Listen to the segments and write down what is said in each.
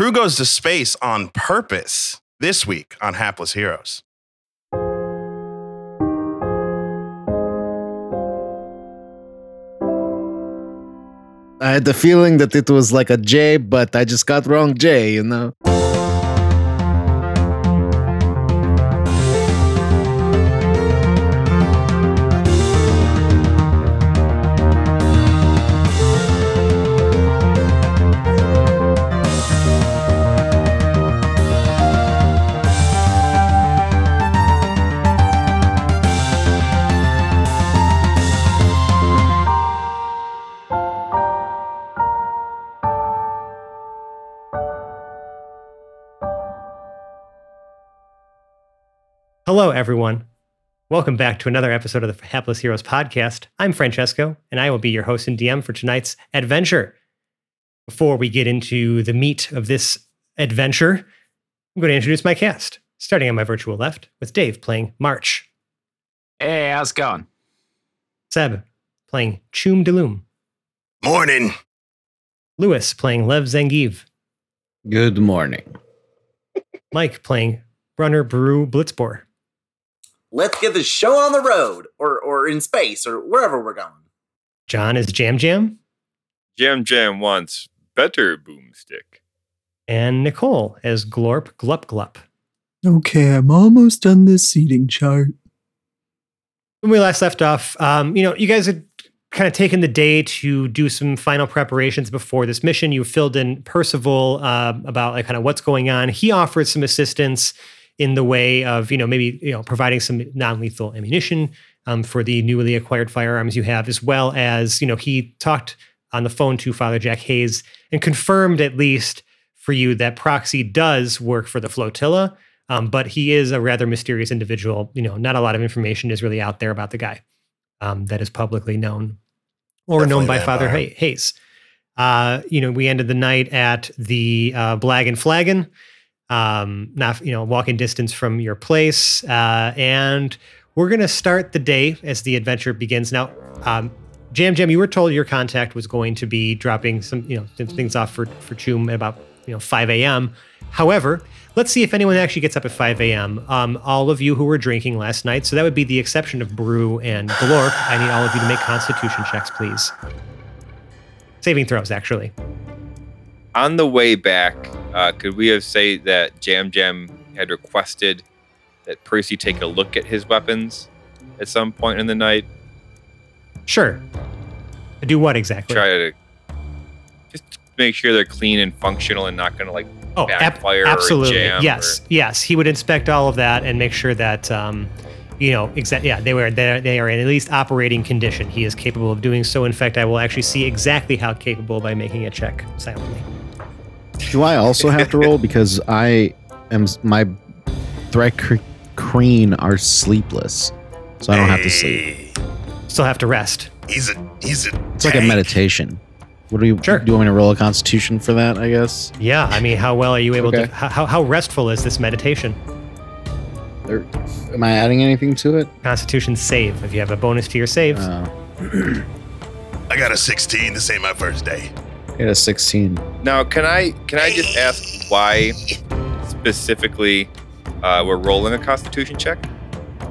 crew goes to space on purpose this week on Hapless Heroes. I had the feeling that it was like a J, but I just got wrong J, you know? Hello, everyone. Welcome back to another episode of the Hapless Heroes podcast. I'm Francesco, and I will be your host and DM for tonight's adventure. Before we get into the meat of this adventure, I'm going to introduce my cast, starting on my virtual left with Dave playing March, Hey, how's it going? Seb playing Choom Deloom, Morning. Lewis playing Lev Zangiv, Good morning. Mike playing Runner Brew Blitzbor, let's get the show on the road or or in space or wherever we're going. John is Jam Jam, Jam Jam wants better boomstick. and Nicole as Glorp Glup Glup. Okay, I'm almost done this seating chart. when we last left off, um, you know, you guys had kind of taken the day to do some final preparations before this mission. You filled in Percival uh, about like kind of what's going on. He offered some assistance in the way of, you know, maybe you know providing some non-lethal ammunition um, for the newly acquired firearms you have, as well as you know he talked on the phone to Father Jack Hayes and confirmed at least for you that Proxy does work for the flotilla. Um, but he is a rather mysterious individual. You know, not a lot of information is really out there about the guy um, that is publicly known or known by Father. Hay- Hayes. Uh, you know, we ended the night at the uh, Blag and Flagon, um, not you know walking distance from your place, uh, and we're gonna start the day as the adventure begins. Now, um, Jam Jam, you were told your contact was going to be dropping some you know things off for for Choom at about you know 5 a.m. However, let's see if anyone actually gets up at 5 a.m. Um, all of you who were drinking last night, so that would be the exception of Brew and Glorp. I need all of you to make Constitution checks, please. Saving throws, actually. On the way back, uh, could we have say that Jam Jam had requested that Percy take a look at his weapons at some point in the night? Sure. Do what exactly? Try to just make sure they're clean and functional and not going to like Oh, ab- backfire or absolutely. jam yes, or- yes. He would inspect all of that and make sure that, um, you know, exact. Yeah, they were they they are in at least operating condition. He is capable of doing so. In fact, I will actually see exactly how capable by making a check silently. Do I also have to roll because I am my threat cr- creen are sleepless, so I don't have to sleep. Still have to rest. He's a he's a It's like a tank. meditation. What do you Sure. do? You want me to roll a Constitution for that? I guess. Yeah, I mean, how well are you able Okay. to? How how restful is this meditation? Or, am I adding anything to it? Constitution save. If you have a bonus to your saves, Uh, I got a 16. This ain't my first day. I got a 16. Now, can I can I just ask why specifically uh, we're rolling a Constitution check?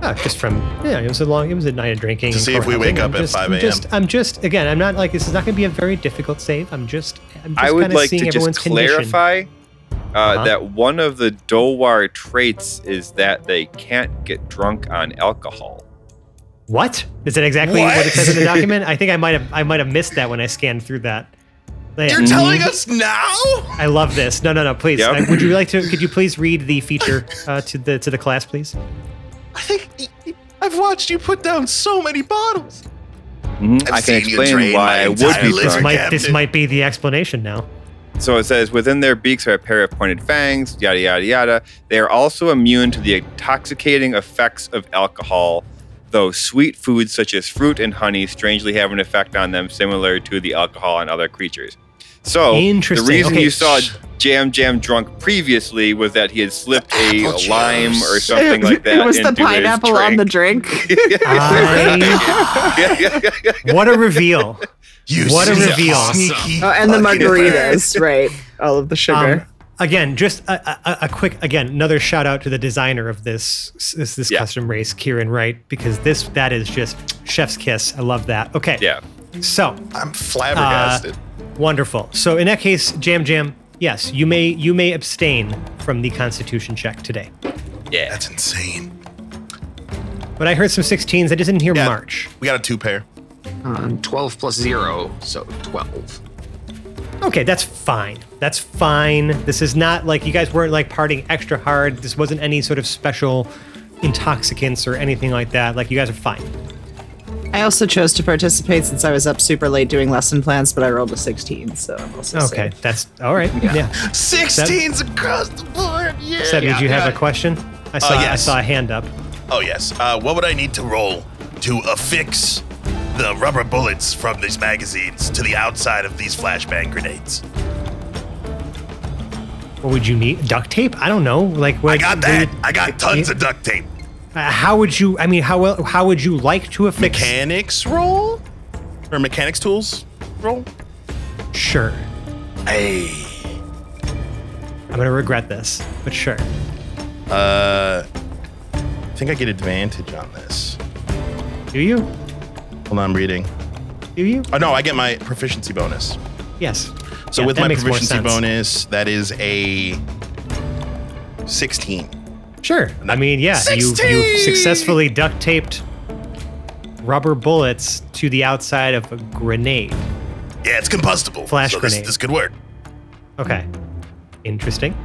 Ah, just from yeah, it was a long, it was a night of drinking. To and see if we carousing. wake I'm up at just- 5 I'm a.m.. just, I'm just again, I'm not like this is not going to be a very difficult save. I'm just, I'm just I would kinda like seeing to everyone's just condition. clarify uh, Uh-huh. that one of the Dowar traits is that they can't get drunk on alcohol. What is that exactly what? What? it says in the document? I think I might have, I might have missed that when I scanned through that. Yeah. You're telling us now? I love this. No, no, no. Please, Yep. uh, would you like to? Could you please read the feature uh, to the to the class, please? I think I've watched you put down so many bottles. I can seen you explain drain why my I would be liver This might this might be the explanation now. So it says within their beaks are a pair of pointed fangs, yada yada yada. They are also immune to the intoxicating effects of alcohol, though sweet foods such as fruit and honey strangely have an effect on them similar to the alcohol on other creatures. So Interesting. the reason Okay, you saw Jam Jam drunk previously was that he had slipped a Apple lime juice. or something like that it was the into his pineapple on the drink. drink. I, what a reveal! You What a reveal. sneaky oh, and the margaritas, right? All of the sugar. Um, again, just a, a, a quick again another shout out to the designer of this this, this Yeah. custom race, Kieran Wright, because this that is just chef's kiss. I love that. Okay, Yeah. so I'm flabbergasted. wonderful. So in that case, Jam Jam, yes, you may you may abstain from the Constitution check today. Yeah. That's insane. But I heard some 16s. I just didn't hear Yeah. March. We got a two pair. Um, 12 plus 0, so 12. Okay, that's fine. That's fine. This is not like you guys weren't like partying extra hard. This wasn't any sort of special intoxicants or anything like that. Like you guys are fine. I also chose to participate since I was up super late doing lesson plans, but I rolled a 16, so I'm also Okay, safe. that's all right. Yeah. 16s across the board. Yeah. Seb, did you have a question? I saw I yes. I saw a hand up. Oh yes. Uh, what would I need to roll to affix the rubber bullets from these magazines to the outside of these flashbang grenades? What would you need? Duct tape? I don't know. Like what? I got that. I got tons you- of duct tape. Uh, how would you? I mean, how well? How would you like to affix? Mechanics roll or mechanics tools roll. Sure. Hey. I'm gonna regret this, but sure. Uh, I think I get advantage on this. Do you? Hold on, I'm reading. Do you? Oh no, I get my proficiency bonus. Yes. So Yeah, with that my makes more proficiency sense. bonus, that is a 16. Sure. I mean, yeah, you you 16! successfully duct taped rubber bullets to the outside of a grenade. Yeah, it's combustible. Flash so this, grenade. this could work. Okay. Interesting.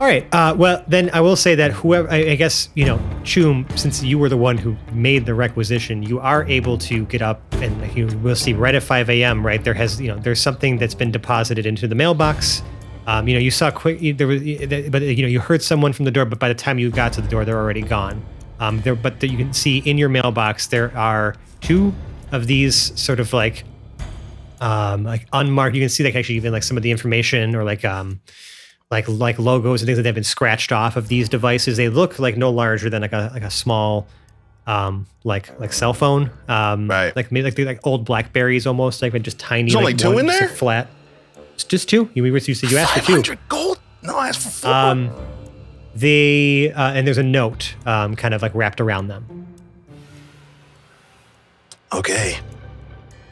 All right. Uh, well, then I will say that whoever, I, I guess, you know, Choom, since you were the one who made the requisition, you are able to get up and you will see right at 5 a.m., right? There has, you know, there's something that's been deposited into the mailbox. Um, you know, you saw quick, there was, but, you know, you heard someone from the door, but by the time you got to the door, they're already gone. Um, there, but you can see in your mailbox, there are two of these sort of like um, like unmarked. You can see like actually even like some of the information or like um, like like logos and things that have been scratched off of these devices. They look like no larger than like a like a small um like like cell phone um Right. like maybe like they're like old blackberries almost like but just tiny There's like only two one- in there? like, flat it's just two you, mean you said you asked for two 500 gold? No, I asked for four. um they uh, and there's a note um kind of like wrapped around them okay.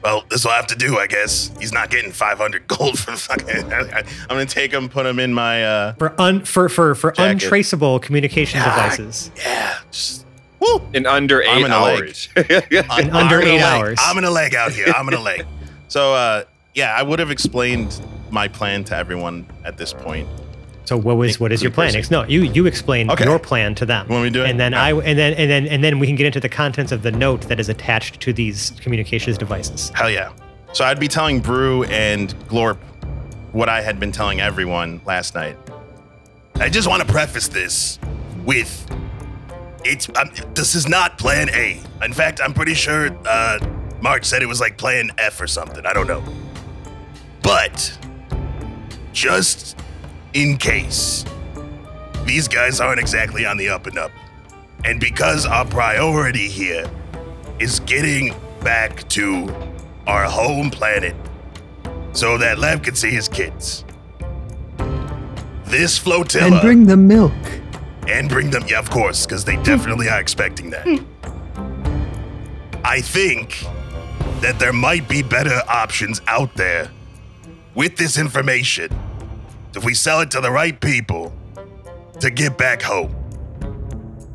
Well, this will have to do, I guess. He's not getting 500 gold for fucking. I'm gonna take him, put him in my. uh for un for for for Jacket. untraceable communication Yeah. devices Yeah. Just, woo. In under I'm eight in the leg. hours. I'm- under I'm in a eight leg. hours. I'm in a leg out here. I'm in a leg. So, uh, yeah, I would have explained my plan to everyone at this point. So what was what is your plan? No, you you explain Okay. your plan to them. Me to do it? And then Yeah. I and then and then and then we can get into the contents of the note that is attached to these communications devices. Hell yeah. So I'd be telling Brew and Glorp what I had been telling everyone last night. I just want to preface this with it's um, this is not plan A. In fact, I'm pretty sure uh, Mark said it was like plan F or something. I don't know. But just in case these guys aren't exactly on the up and up. And because our priority here is getting back to our home planet so that Lev can see his kids. This flotilla And bring the milk. and bring them. Yeah, of course, because they definitely are expecting that. I think that there might be better options out there with this information if we sell it to the right people to get back hope.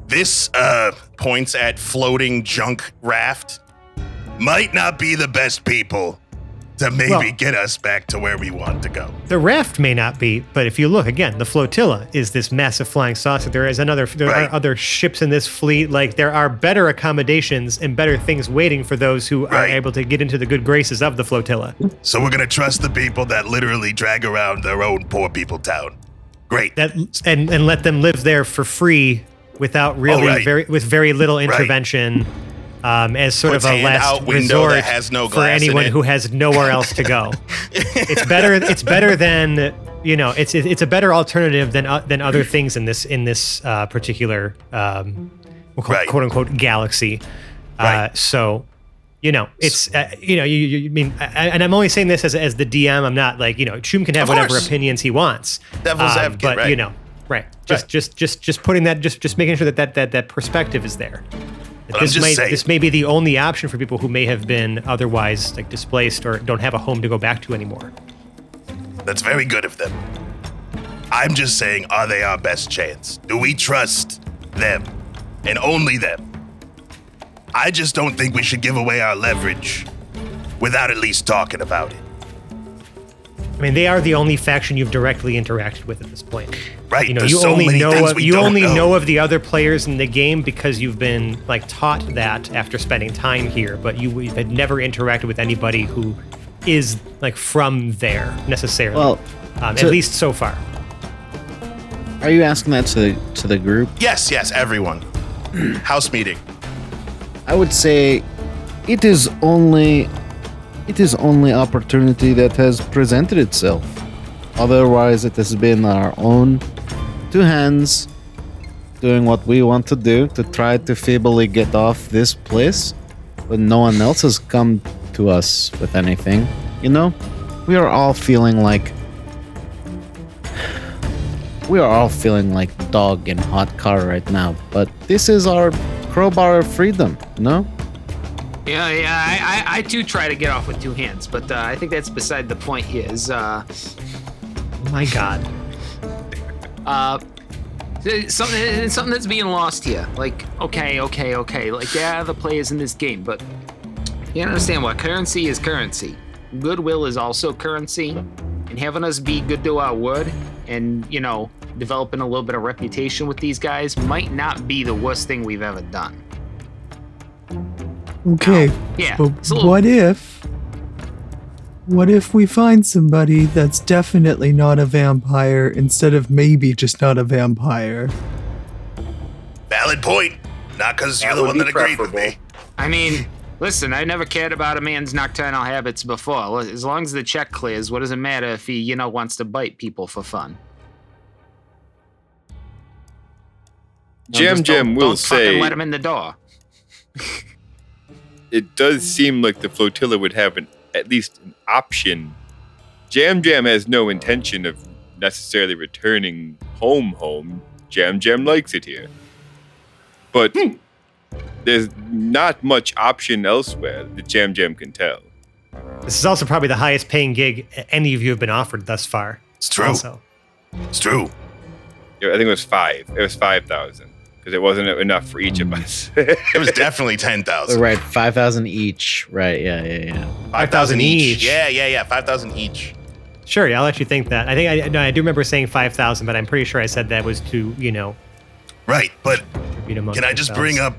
This uh, points at floating junk raft might not be the best people to maybe Well- get us back to where we want to go. The raft may not be, but if you look again, the flotilla is this massive flying saucer. There is another. There Right. are other ships in this fleet. Like there are better accommodations and better things waiting for those who are Right. able to get into the good graces of the flotilla. So we're gonna trust the people that literally drag around their own poor people town. Great. That and and let them live there for free without really right. very with very little intervention. Um, as sort Puts of a last out window that resort has no for anyone who has nowhere else to go. it's better. It's better than you know. It's it's a better alternative than uh, than other things in this in this uh, particular um, we'll call it Right. quote unquote galaxy. Uh, Right. so You know, it's uh, you know, you, you you mean, I, and I'm only saying this as as the DM. I'm not like you know, Shum can have whatever opinions he wants. Devil's Um, advocate, but right. you know, right? Just Right. just just just putting that just just making sure that that that, that perspective is there. This just might saying. this may be the only option for people who may have been otherwise like displaced or don't have a home to go back to anymore. That's very good of them. I'm just saying, are they our best chance? Do we trust them and only them? I just don't think we should give away our leverage without at least talking about it. I mean, they are the only faction you've directly interacted with at this point. Right, You know, there's you so only many know of, you only know. know of the other players in the game because you've been like taught that after spending time here, but you had never interacted with anybody who is like from there necessarily. Well, um, to- at least so far. Are you asking that to the, to the group? Yes, yes, everyone. House meeting. I would say it is only it is only opportunity that has presented itself. Otherwise, it has been our own two hands doing what we want to do to try to feebly get off this place, but no one else has come to us with anything. You know, we are all feeling like we are all feeling like dog in hot car right now. But this is our crowbar of freedom, you know? Yeah, yeah, I, I, I too try to get off with two hands, but uh, I think that's beside the point. Is uh, my God. uh, something it's something that's being lost here. Like, okay, okay, okay. Like, yeah, the players in this game, but you understand what currency is currency. Goodwill is also currency, and having us be good to our word, and you know, developing a little bit of reputation with these guys might not be the worst thing we've ever done. Okay, Yeah, but little- what if? What if we find somebody that's definitely not a vampire instead of maybe just not a vampire? Valid point. Not because you're the one be that agreed with me. I mean, listen, I never cared about a man's nocturnal habits before. As long as the check clears, what does it matter if he, you know, wants to bite people for fun? No, Jam just Jam don't- will don't fucking say let him in the door. it does seem like the flotilla would have an, at least an option. Jam Jam has no intention of necessarily returning home home. Jam Jam likes it here. But hmm. there's not much option elsewhere that Jam Jam can tell. This is also probably the highest paying gig any of you have been offered thus far. It's true. Also. It's true. Yeah, I think it was five. It was 5,000 because it wasn't enough for each of us. It was definitely 10,000. right, five thousand each. Right, yeah, yeah, yeah. 5,000 each. each. Yeah, yeah, yeah. 5,000 each. Sure, yeah, I'll let you think that. I think I, no, I do remember saying 5,000, but I'm pretty sure I said that was to, you know, Right. But distribute among can I just yourselves. bring up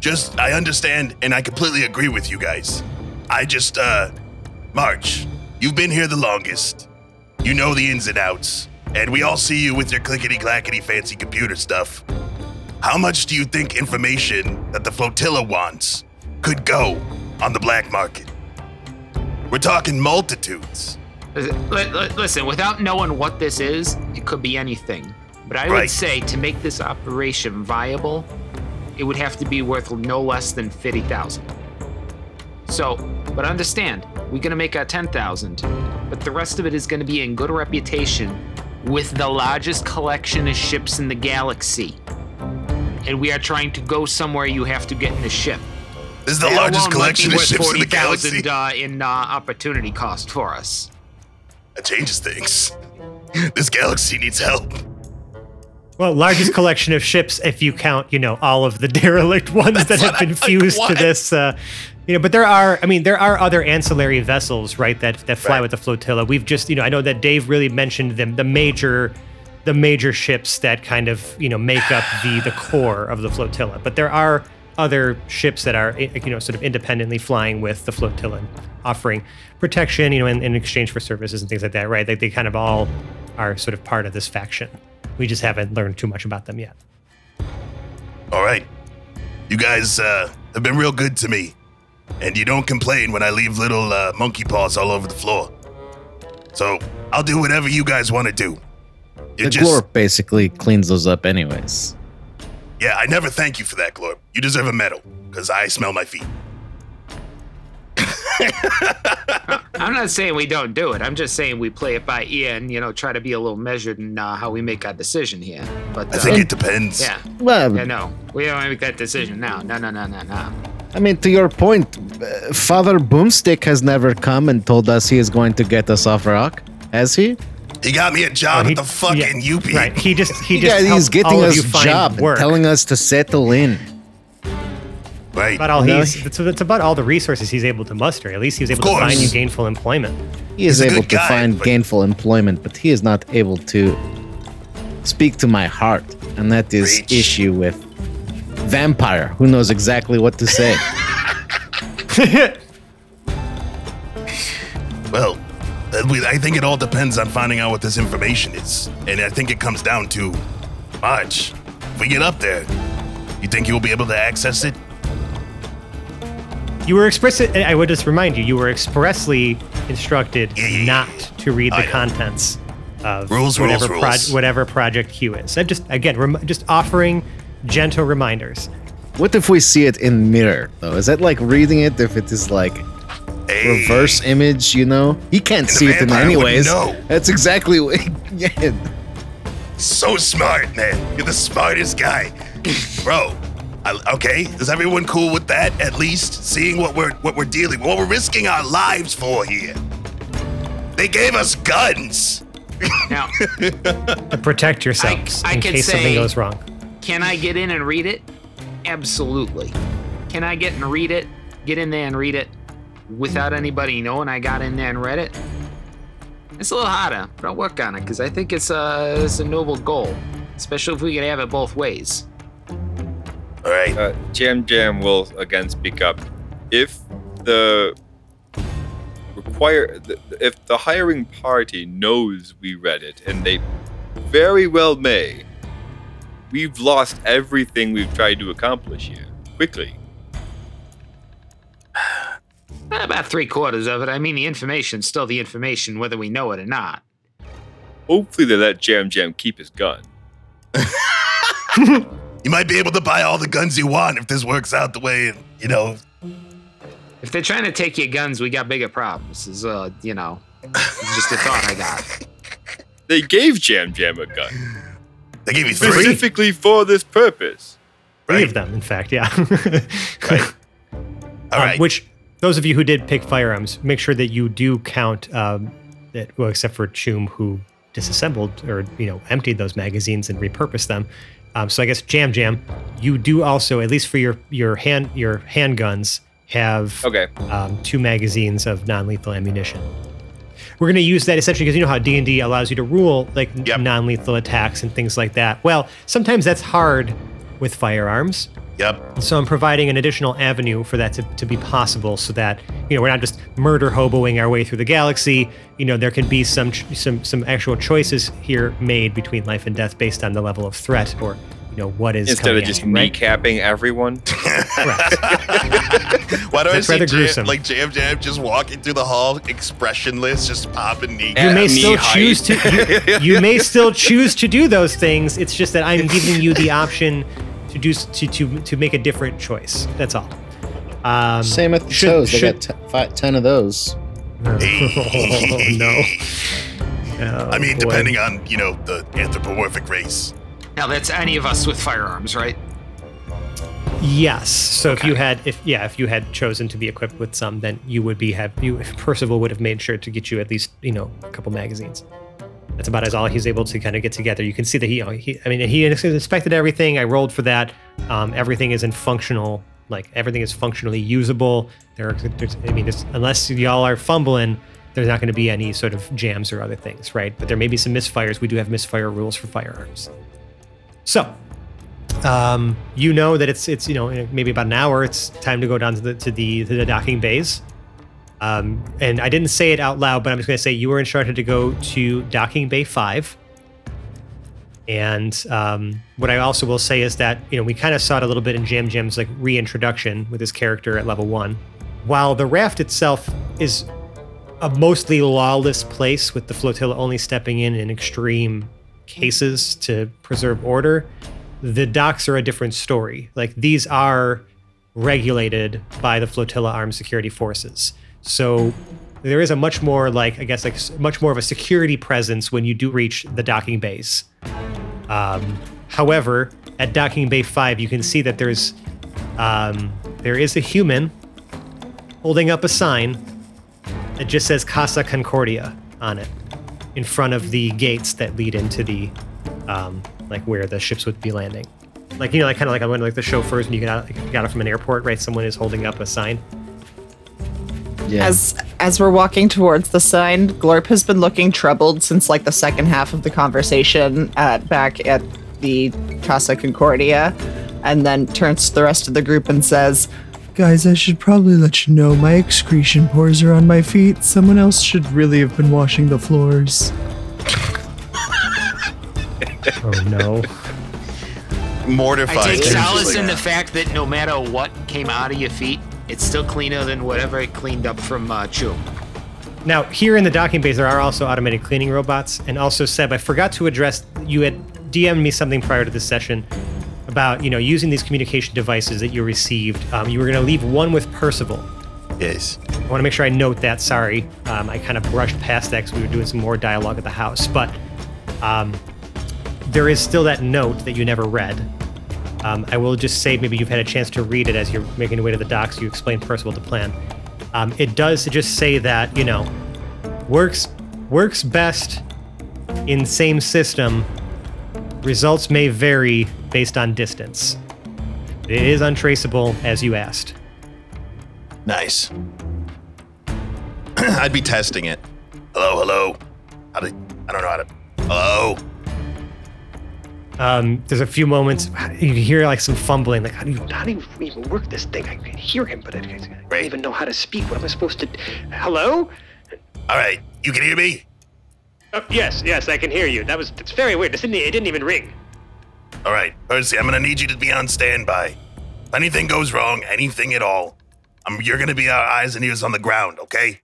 just I understand and I completely agree with you guys. I just uh March, you've been here the longest. You know the ins and outs. And we all see you with your clickety clackety fancy computer stuff. How much do you think information that the flotilla wants could go on the black market? We're talking multitudes. Li- li- Listen, without knowing what this is, it could be anything. But I Right. would say to make this operation viable, it would have to be worth no less than 50,000. So, but understand, we're going to make our 10,000, but the rest of it is going to be in good reputation with the largest collection of ships in the galaxy. And we are trying to go somewhere you have to get in a ship. This is the That largest collection be of worth ships in the galaxy. 40,000 uh, in uh, opportunity cost for us. That changes things. This galaxy needs help. Well, largest collection of ships if you count, you know, all of the derelict ones that have been I'm like, fused to this. Uh, you know, but there are, I mean, there are other ancillary vessels, right, that that fly Right. with the flotilla. We've just, you know, I know that Dave really mentioned them, the major, the major ships that kind of, you know, make up the the core of the flotilla. But there are other ships that are, eh, you know, sort of independently flying with the flotilla, and offering protection, you know, in, in exchange for services and things like that, right? Like they kind of all are sort of part of this faction. We just haven't learned too much about them yet. All right. You guys uh, have been real good to me. And you don't complain when I leave little uh, monkey paws all over the floor. So I'll do whatever you guys want to do. You The just, Glorp basically cleans those up, anyways. yeah, I never thank you for that, Glorp. You deserve a medal, because I smell my feet. I'm not saying we don't do it. I'm just saying we play it by ear and you know try to be a little measured in uh, how we make our decision here. But I uh, think it depends. yeah, Well, yeah, no, we don't make that decision now. No, no, no, no, no. I mean, to your point, uh, Father Boomstick has never come and told us he is going to get us off rock, has he? He got me a job Oh, he- at the fucking yeah, UP. Right. He just he Yeah, just he's getting all us a job, work. telling us to settle in. Right. about all no. he's it's, it's about all the resources he's able to muster. At least he was able to find you gainful employment. He is He's able to guy, find but- gainful employment, but he is not able to speak to my heart, and that is Preach. issue with vampire who knows exactly what to say. Well, we- I think it all depends on finding out what this information is. And I think it comes down to March. If we get up there, you think you'll be able to access it? You were expressly, I would just remind you, you were expressly instructed Yeah, yeah, yeah, not to read the I know. contents of Rules, whatever, rules, proj- rules. whatever Project Q is. I'm just, again, rem- just offering gentle reminders. What if we see it in mirror though? Is that like reading it if it is like Hey, reverse image, you know? He can't see it in anyways. know. That's exactly what yeah. So smart, man. You're the smartest guy. Bro, I, okay, is everyone cool with that? At least seeing what we're what we're dealing, what we're risking our lives for here. They gave us guns. Now, To protect yourselves I in could case something goes wrong. can I get in and read it? Absolutely. Can I get and read it? Get in there and read it without anybody knowing I got in there and read it? It's a little harder, but I'll work on it because I think it's a it's a noble goal, especially if we can have it both ways. All right. Uh, Jam Jam will again speak up. If the require, if the hiring party knows we read it, and they very well may, we've lost everything we've tried to accomplish here. Quickly. About three quarters of it. I mean, the information's still the information, whether we know it or not. Hopefully, they let Jam Jam keep his gun. You might be able to buy all the guns you want if this works out the way you know. If they're trying to take your guns, we got bigger problems. Is uh, you know, just a thought I got. They gave Jam Jam a gun They gave you three. specifically for this purpose. Three Right. of them, in fact, yeah. All Um, right. which those of you who did pick firearms, make sure that you do count um, that. Well, except for Choom, who disassembled or you know emptied those magazines and repurposed them. Um, so I guess Jam Jam, you do also, at least for your your hand your handguns, have Okay. um, two magazines of non-lethal ammunition. We're going to use that essentially because you know how D and D allows you to rule like Yep. non-lethal attacks and things like that. Well, sometimes that's hard with firearms. Yep. So I'm providing an additional avenue for that to, to be possible so that, you know, we're not just murder hoboing our way through the galaxy. You know, there can be some ch- some some actual choices here made between life and death based on the level of threat or, you know, what is Instead coming of just you, right? kneecapping everyone. Why do I That's see Jam, like Jam Jam just walking through the hall, expressionless, just popping knee? You may still height. choose to you, you may still choose to do those things. It's just that I'm giving you the option to do to to to make a different choice. That's all. Um, Same with the should- toes. I should- got t- five, ten of those. oh no. Oh, I mean, boy. depending on you know the anthropomorphic race. Now that's any of us with firearms, right? Yes. So if you had, if yeah, if you had chosen to be equipped with some, then you would be have you. Percival would have made sure to get you at least you know a couple magazines. That's about as all he's able to kind of get together. You can see that he, he I mean, he inspected everything. I rolled for that. Um, everything is in functional, like everything is functionally usable. There, are, I mean, unless y'all are fumbling, there's not going to be any sort of jams or other things, right? But there may be some misfires. We do have misfire rules for firearms. So, um, you know that it's it's you know maybe about an hour. It's time to go down to the to the to the docking bays. Um, and I didn't say it out loud, but I'm just going to say you were instructed to go to docking bay five. And um, what I also will say is that you know we kind of saw it a little bit in Jam Jam's like reintroduction with his character at level one. While the raft itself is a mostly lawless place with the flotilla only stepping in in extreme cases to preserve order, the docks are a different story. Like these are regulated by the flotilla armed security forces. So there is a much more like I guess like much more of a security presence when you do reach the docking bays. Um, however, at docking bay five, you can see that there's um, there is a human holding up a sign that just says Casa Concordia on it in front of the gates that lead into the um, like where the ships would be landing. Like you know, like kind of like I went like the chauffeurs when you got out, you get out from an airport, right? Someone is holding up a sign. Yeah. As as we're walking towards the sign, Glorp has been looking troubled since like the second half of the conversation at back at the Casa Concordia, and then turns to the rest of the group and says, Guys, I should probably let you know my excretion pores are on my feet. Someone else should really have been washing the floors. Oh no! Mortified. I take solace in the fact that no matter what came out of your feet, it's still cleaner than whatever it cleaned up from uh, Chew. Now, here in the docking bays, there are also automated cleaning robots. And also, Seb, I forgot to address, you had DM'd me something prior to this session about, you know, using these communication devices that you received. Um, you were going to leave one with Percival. Yes. I want to make sure I note that. Sorry. Um, I kind of brushed past that because we were doing some more dialogue at the house. But um, there is still that note that you never read. Um, I will just say maybe you've had a chance to read it as you're making your way to the docks. You explain Percival the plan. Um, it does just say that you know works works best in same system. Results may vary based on distance. It is untraceable as you asked. Nice. I'd be testing it. Hello, hello. How? I don't know how to. Hello. Um, there's a few moments you hear like some fumbling, like how do you how do you even work this thing? I can hear him, but I, I don't even know how to speak. What am I supposed to? Hello? All right. You can hear me. Oh, yes, yes, I can hear you. That was that's very weird. This didn't, it didn't even ring. All right, Percy. I'm gonna need you to be on standby. If anything goes wrong, anything at all, um, you're gonna be our eyes and ears on the ground. Okay?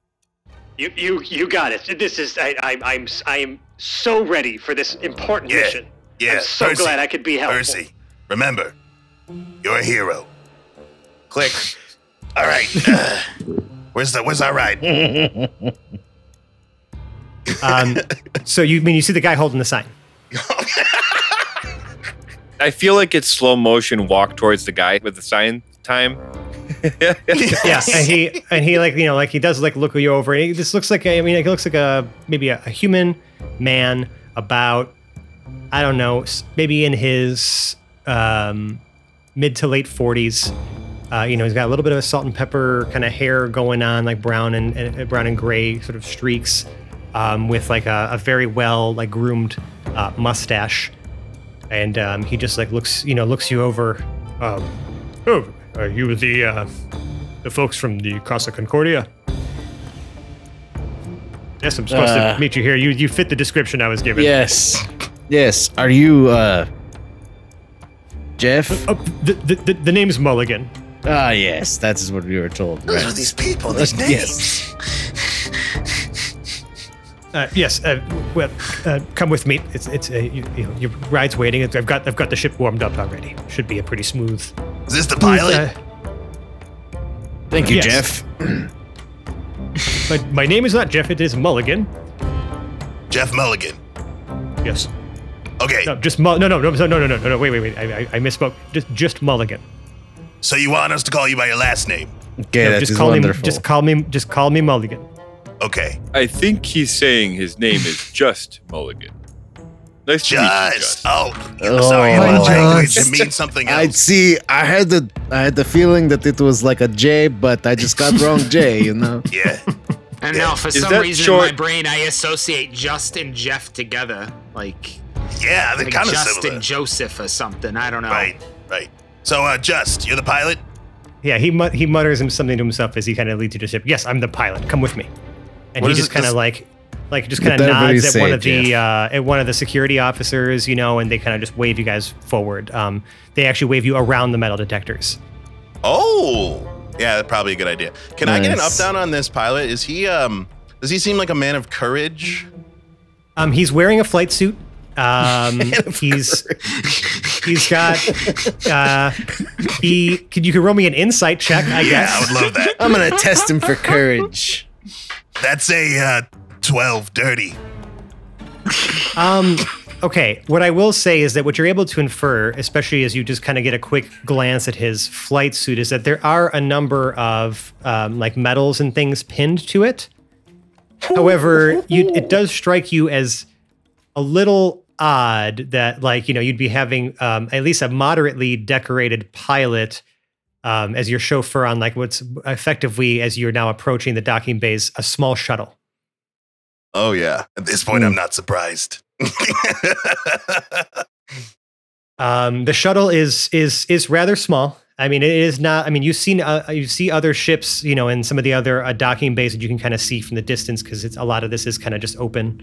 You you you got it. This is I, I I'm I am so ready for this important Yeah. mission. Yeah. I'm so Percy, glad I could be helpful. Percy, remember, you're a hero. Click. All right. uh, where's the Where's our ride? Um, so you I mean you see the guy holding the sign? I feel like it's slow motion walk towards the guy with the sign time. Yeah, Yes. and he and he like you know like he does like look you over. And he, this looks like a, I mean it looks like a maybe a, a human man about I don't know maybe in his um, mid to late forties. Uh, you know he's got a little bit of a salt and pepper kind of hair going on like brown and, and brown and gray sort of streaks um, with like a, a very well like groomed uh, mustache and um, he just like looks you know looks you over um, oh are you the uh, the folks from the Casa Concordia yes i'm supposed Uh, to meet you here you you fit the description i was given Yes. Yes. Are you uh Jeff? oh, the, the, the, the name's mulligan Ah, yes. That is what we were told. Right. these people? These Yes. uh, yes uh, well uh, come with me it's it's uh, you, you know, your ride's waiting i've got i've got the ship warmed up already should be a pretty smooth Is this the pilot? uh, Thank you, Yes. Jeff. my, my name is not jeff it is mulligan Jeff Mulligan. yes Okay. No, just Mulligan. No, no, no, no, no, no, no, no. Wait, wait, wait. I, I, I misspoke. Just, just Mulligan. So you want us to call you by your last name? Okay, no, that just is call wonderful. Me, just call me, just call me Mulligan. Okay. I think he's saying his name is just Mulligan. Nice to meet you, Just. Just. Oh, Oh, sorry, my my language Just. means something else. I see. I had the I had the feeling that it was like a J, but I just got wrong J. You know. yeah. I don't know. For Is some that reason in my brain, I associate Just and Jeff together. Like yeah. They're like kind of Just similar. Joseph or something. I don't know. Right. Right. So, uh, Just, you're the pilot. Yeah, he mu- he mutters him something to himself as he kind of leads you to the ship. Yes, I'm the pilot. Come with me. And What he is just it- kind of does- like, like just kind of Whatever you nods at one of the uh, at one of the security officers, you know, and they kind of just wave you guys forward. Um, they actually wave you around the metal detectors. Oh. Yeah, that's probably a good idea. Can I get an up Nice. down on this pilot? Is he um? Does he seem like a man of courage? Um, he's wearing a flight suit. Um, he's He's got. Uh, he. Could you could roll me an insight check? I Yeah, guess. I would love that. I'm gonna test him for courage. That's a uh, 12 dirty. Um, okay, what I will say is that what you're able to infer, especially as you just kind of get a quick glance at his flight suit, is that there are a number of um, like medals and things pinned to it. However, you, it does strike you as a little odd that, like, you know, you'd be having um, at least a moderately decorated pilot um, as your chauffeur on, like, what's effectively, as you're now approaching the docking bays, a small shuttle. Oh, yeah. At this point, I'm not surprised. Um, the shuttle is is is rather small. I mean, it is not. I mean, you've seen uh, you see other ships, you know, in some of the other uh, docking bays that you can kind of see from the distance because it's a lot of this is kind of just open,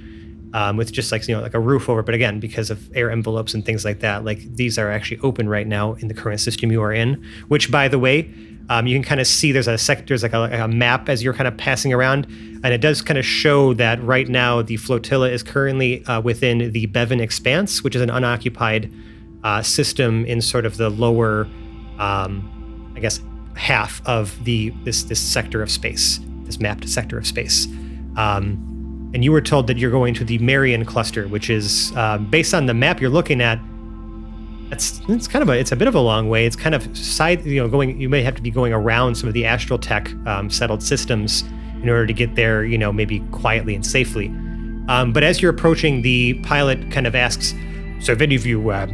um, with just like you know like a roof over. But again, because of air envelopes and things like that, like these are actually open right now in the current system you are in. Which, by the way, um, you can kind of see there's a sec- there's like a, a map as you're kind of passing around, and it does kind of show that right now the flotilla is currently uh, within the Bevan Expanse, which is an unoccupied uh, system in sort of the lower, um, I guess, half of the this this sector of space, this mapped sector of space. Um, and you were told that you're going to the Marion cluster, which is uh, based on the map you're looking at. That's it's kind of a it's a bit of a long way. It's kind of side you know going. You may have to be going around some of the astral tech um, settled systems in order to get there. You know, maybe quietly and safely. Um, but as you're approaching, the pilot kind of asks, "So, have any of you uh,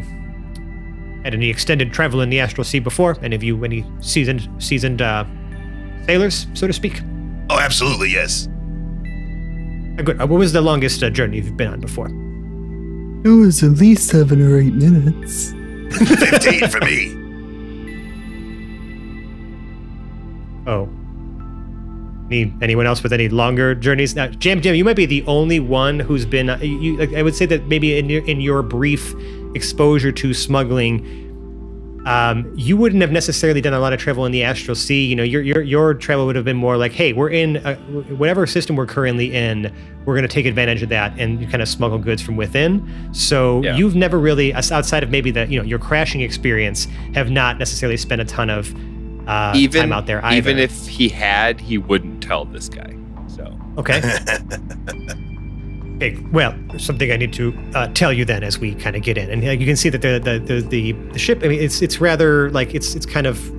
had any extended travel in the astral sea before? Any of you any seasoned seasoned uh, sailors, so to speak?" oh, absolutely, yes. Uh, Good. Uh, what was the longest uh, journey you've been on before? It was at least seven or eight minutes. 15 for me. Oh. Any, anyone else with any longer journeys? Now, Jam Jam, you might be the only one who's been. Uh, you, I would say that maybe in your, in your brief exposure to smuggling, um, you wouldn't have necessarily done a lot of travel in the astral sea. You know, your your your travel would have been more like, hey, we're in a, whatever system we're currently in. We're going to take advantage of that and you kind of smuggle goods from within. So Yeah. you've never really, outside of maybe the you know your crashing experience, have not necessarily spent a ton of uh, even time out there either. even if he had, he wouldn't tell this guy. So Okay. okay. Well, something I need to uh, tell you then as we kind of get in, and uh, you can see that the the, the the the ship. I mean, it's it's rather like it's it's kind of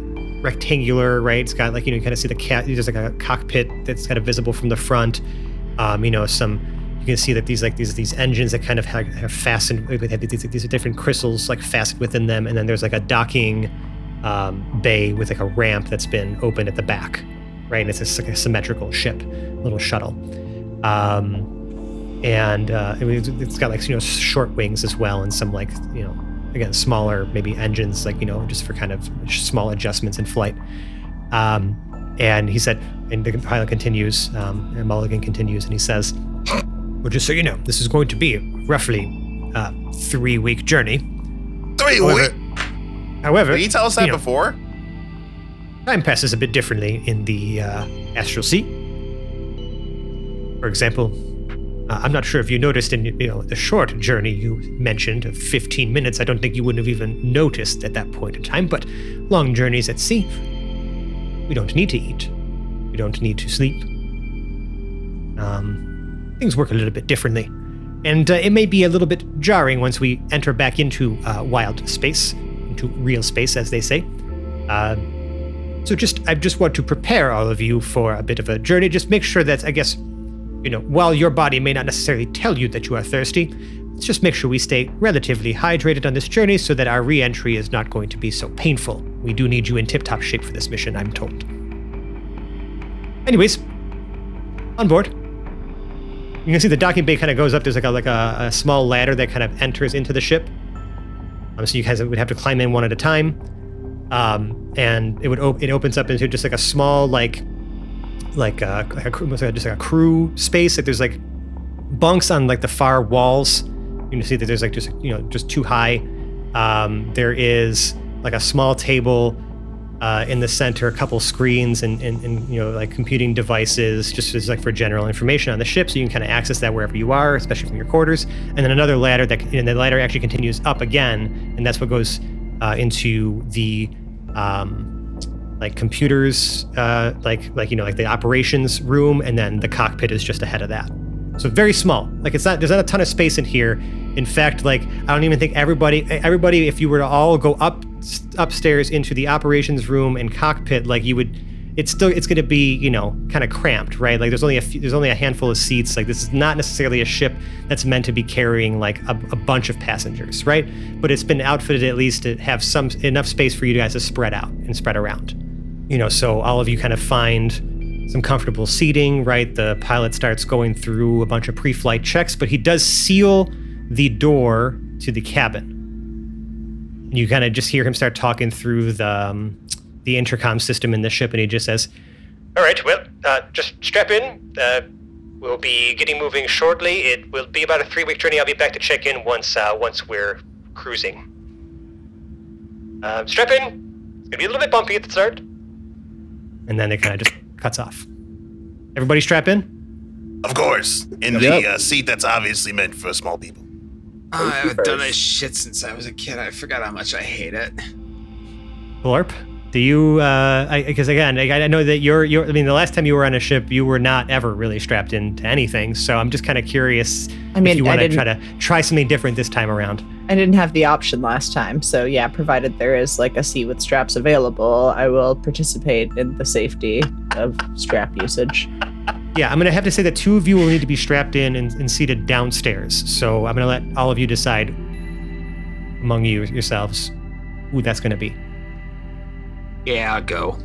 rectangular, right? It's got like you know you kind of see the cat. There's like a cockpit that's kind of visible from the front. Um, you know some. You can see that these like these these engines that kind of have, have fastened. They have these these different crystals like fastened within them, and then there's like a docking um, bay with like a ramp that's been opened at the back, right? And it's a, like a symmetrical ship, little shuttle. Um, and uh, I mean, it's- it's got like you know short wings as well, and some like you know again smaller maybe engines like you know just for kind of small adjustments in flight. Um, and he said, and the pilot continues, um, and Mulligan continues, and he says, "Well, just so you know, this is going to be roughly a three-week journey. Three However, weeks. however, Did he tell us that you know, before? Time passes a bit differently in the uh, astral sea. For example, uh, I'm not sure if you noticed in you know the short journey you mentioned of 15 minutes. I don't think you wouldn't have even noticed at that point in time. But long journeys at sea, we don't need to eat. We don't need to sleep. Um, things work a little bit differently, and uh, it may be a little bit jarring once we enter back into uh, wild space, into real space, as they say. Uh, so just I just want to prepare all of you for a bit of a journey. Just make sure that I guess you know, while your body may not necessarily tell you that you are thirsty, let's just make sure we stay relatively hydrated on this journey so that our re-entry is not going to be so painful. We do need you in tip-top shape for this mission, I'm told. Anyways, on board. You can see the docking bay kind of goes up. There's like a like a, a small ladder that kind of enters into the ship. Um, so you guys would have to climb in one at a time um, and it would op- it opens up into just like a small like like a, like a just like a crew space. Like there's like bunks on like the far walls. You can see that there's like just you know just too high. Um, there is like a small table uh, in the center, a couple screens and, and, and you know like computing devices, just as like for general information on the ship, so you can kind of access that wherever you are, especially from your quarters. And then another ladder that and the ladder actually continues up again, and that's what goes uh, into the um, like computers, uh, like like you know like the operations room, and then the cockpit is just ahead of that. So very small. Like it's not there's not a ton of space in here. In fact, like I don't even think everybody everybody if you were to all go up upstairs into the operations room and cockpit, like you would it's still it's going to be you know kind of cramped right like there's only a few, there's only a handful of seats like this is not necessarily a ship that's meant to be carrying like a, a bunch of passengers right but it's been outfitted at least to have some enough space for you guys to spread out and spread around you know so all of you kind of find some comfortable seating, right? The pilot starts going through a bunch of pre flight checks, but he does seal the door to the cabin. You kind of just hear him start talking through the, um, the intercom system in the ship, and he just says, All right, well, uh, just strap in. Uh, we'll be getting moving shortly. It will be about a three week journey. I'll be back to check in once, uh, once we're cruising. Uh, strap in. It's going to be a little bit bumpy at the start. And then it kind of just cuts off. Everybody strap in? Of course, in Yep. the uh, seat that's obviously meant for small people. I haven't done this shit since I was a kid. I forgot how much I hate it. Glorp, do you, uh, because again, I, I know that you're, you're, I mean, the last time you were on a ship, you were not ever really strapped into anything. So I'm just kind of curious I mean, if you want to try to try something different this time around. I didn't have the option last time, so yeah, provided there is like a seat with straps available, I will participate in the safety of strap usage. Yeah, I'm going to have to say that two of you will need to be strapped in and, and seated downstairs. So I'm going to let all of you decide among you yourselves who that's going to be. Yeah, I'll go.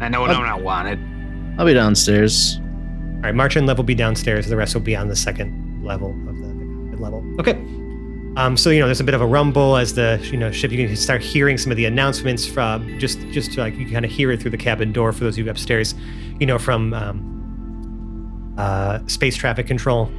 I know what I'm not wanted. I'll be downstairs. All right, March and Lev will be downstairs. The rest will be on the second level of the, the level. Okay. Um, so you know, there's a bit of a rumble as the you know ship. You can start hearing some of the announcements from just just to, like you kind of hear it through the cabin door for those of you upstairs. You know, from um, uh, space traffic control.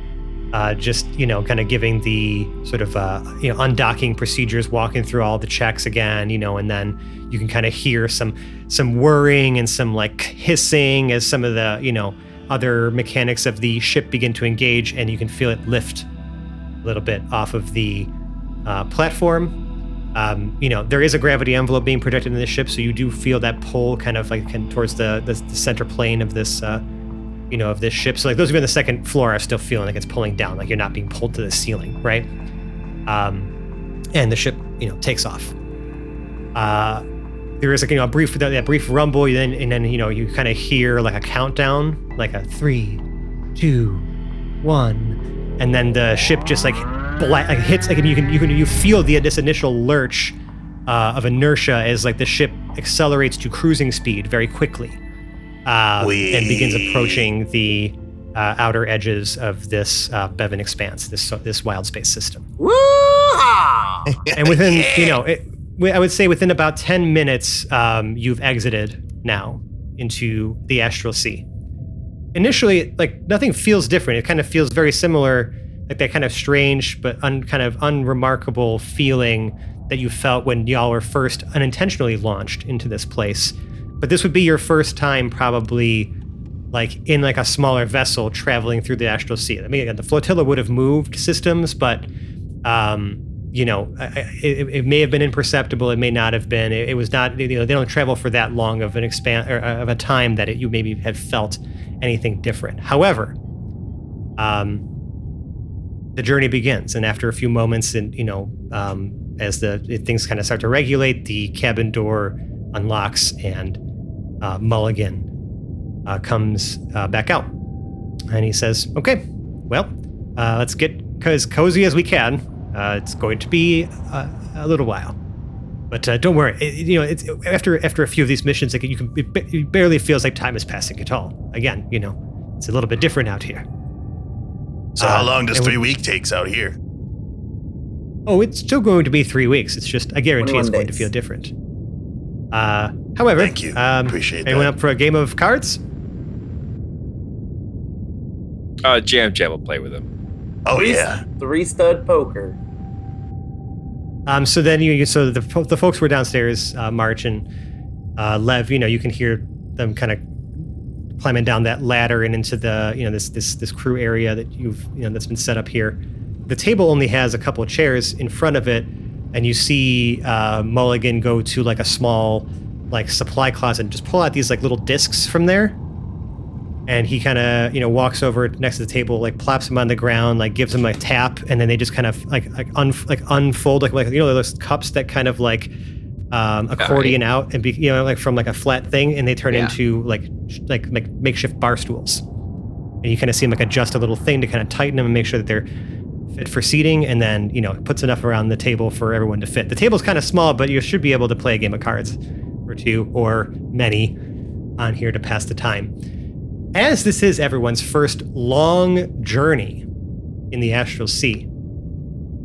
Uh, just you know, kind of giving the sort of uh, you know undocking procedures, walking through all the checks again. You know, and then you can kind of hear some some whirring and some like hissing as some of the you know other mechanics of the ship begin to engage, and you can feel it lift a little bit off of the uh, platform. Um, you know, there is a gravity envelope being projected in the ship, so you do feel that pull kind of like towards the, the the center plane of this, uh, you know, of this ship. So like those of you on the second floor are still feeling like it's pulling down, like you're not being pulled to the ceiling, right? Um, and the ship, you know, takes off. Uh, there is like you know a brief that, that brief rumble, and then and then you know you kind of hear like a countdown, like a three, two, one, and then the ship just like like hits like you can you can you feel the this initial lurch uh, of inertia as like the ship accelerates to cruising speed very quickly uh, and begins approaching the uh, outer edges of this uh, Bevan expanse, this this wild space system. And within you know, it, I would say within about ten minutes, um, you've exited now into the astral sea. Initially, like nothing feels different. It kind of feels very similar, like that kind of strange but un, kind of unremarkable feeling that you felt when y'all were first unintentionally launched into this place. But this would be your first time, probably, like in like a smaller vessel traveling through the astral sea. I mean, again, the flotilla would have moved systems, but um, you know, it, it may have been imperceptible. It may not have been. It, it was not. You know, they don't travel for that long of an expand or uh, of a time that it, you maybe have felt anything different. However, um, the journey begins, and after a few moments, and you know, um, as the things kind of start to regulate, the cabin door unlocks, and uh, Mulligan uh, comes uh, back out, and he says, "Okay, well, uh, let's get as cozy as we can. Uh, it's going to be a, a little while, but uh, don't worry. It- you know, it's, after after a few of these missions, like you can, it, it barely feels like time is passing at all. Again, you know, it's a little bit different out here. So how long does and we- three week takes out here? Oh, it's still going to be three weeks. It's just I guarantee it's 21 going to feel different. Uh, however, Thank you. Um, Appreciate it. anyone that. up for a game of cards? Uh, Jam Jam will play with him. Oh Three- yeah. Three stud poker. Um, so then you, so the, the folks were downstairs, uh, March and Uh, Lev, you know, you can hear them kind of climbing down that ladder and into the, you know, this this this crew area that you've, you know, that's been set up here. The table only has a couple of chairs in front of it, and you see uh, Mulligan go to like a small, like supply closet and just pull out these like little discs from there. And he kind of, you know, walks over next to the table, like plops them on the ground, like gives them a tap, and then they just kind of like like un, like unfold, like like you know those cups that kind of like um, accordion out and be you know like from like a flat thing, and they turn Yeah. into like sh- like like makeshift bar stools. And you kind of see him like adjust a little thing to kind of tighten them and make sure that they're fit for seating, and then you know puts enough around the table for everyone to fit. The table's kind of small, but you should be able to play a game of cards or two or many on here to pass the time. As this is everyone's first long journey in the astral sea,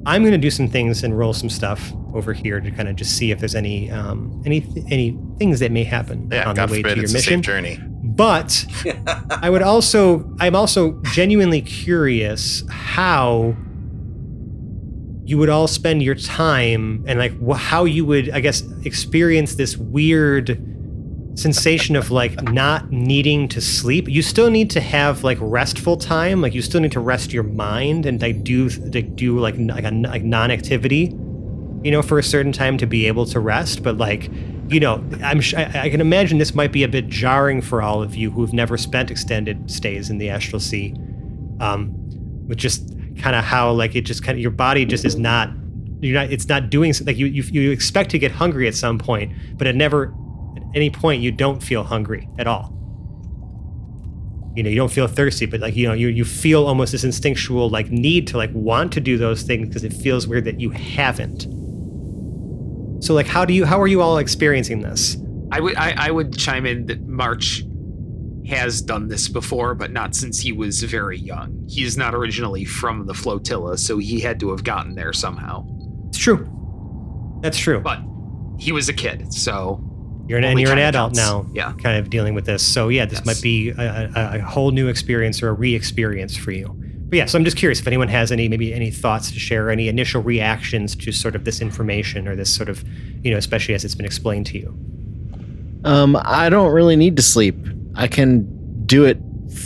I'm going to do some things and roll some stuff over here to kind of just see if there's any um, any any things that may happen Yeah, on God the way forbid to your it's a mission. safe journey. But I would also, I'm also genuinely curious how you would all spend your time and like wh- how you would, I guess, experience this weird sensation of like not needing to sleep. You still need to have like restful time. Like you still need to rest your mind and like do like do like like a like non-activity, you know, for a certain time to be able to rest. But like, you know, I'm sh- I, I can imagine this might be a bit jarring for all of you who've never spent extended stays in the astral sea, um, with just kind of how like it just kind of your body just is not you're not it's not doing like you, you you expect to get hungry at some point, but it never at any point you don't feel hungry at all. You know, you don't feel thirsty, but like you know, you you feel almost this instinctual like need to like want to do those things because it feels weird that you haven't. So like how do you how are you all experiencing this? I would I, I would chime in that March has done this before, but not since he was very young. He is not originally from the flotilla, so he had to have gotten there somehow. It's true. That's true. But he was a kid, so You're an, and you're an adult counts. now, Yeah. kind of dealing with this. So yeah, this Yes. might be a, a, a whole new experience or a re-experience for you. But yeah, so I'm just curious if anyone has any maybe any thoughts to share, any initial reactions to sort of this information or this sort of, you know, especially as it's been explained to you. Um, I don't really need to sleep. I can do it f-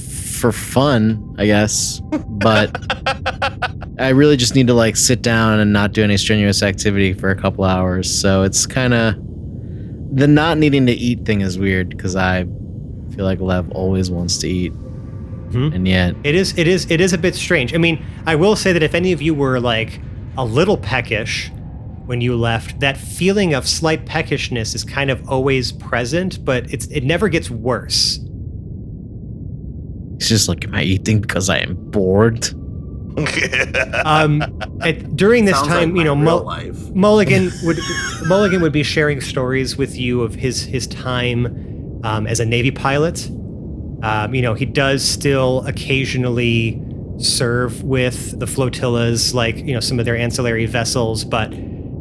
for fun, I guess. But I really just need to like sit down and not do any strenuous activity for a couple hours. So it's kind of the not needing to eat thing is weird because I feel like Lev always wants to eat, Mhm. and yet It is it is it is a bit strange. I mean, I will say that if any of you were like a little peckish when you left, that feeling of slight peckishness is kind of always present, but it's it never gets worse. it's just like, am I eating because I am bored? Um, at, during this Sounds time, like you know, Mul- life. Mulligan would Mulligan would be sharing stories with you of his his time um, as a Navy pilot. Um, you know, he does still occasionally serve with the flotillas, like you know some of their ancillary vessels, but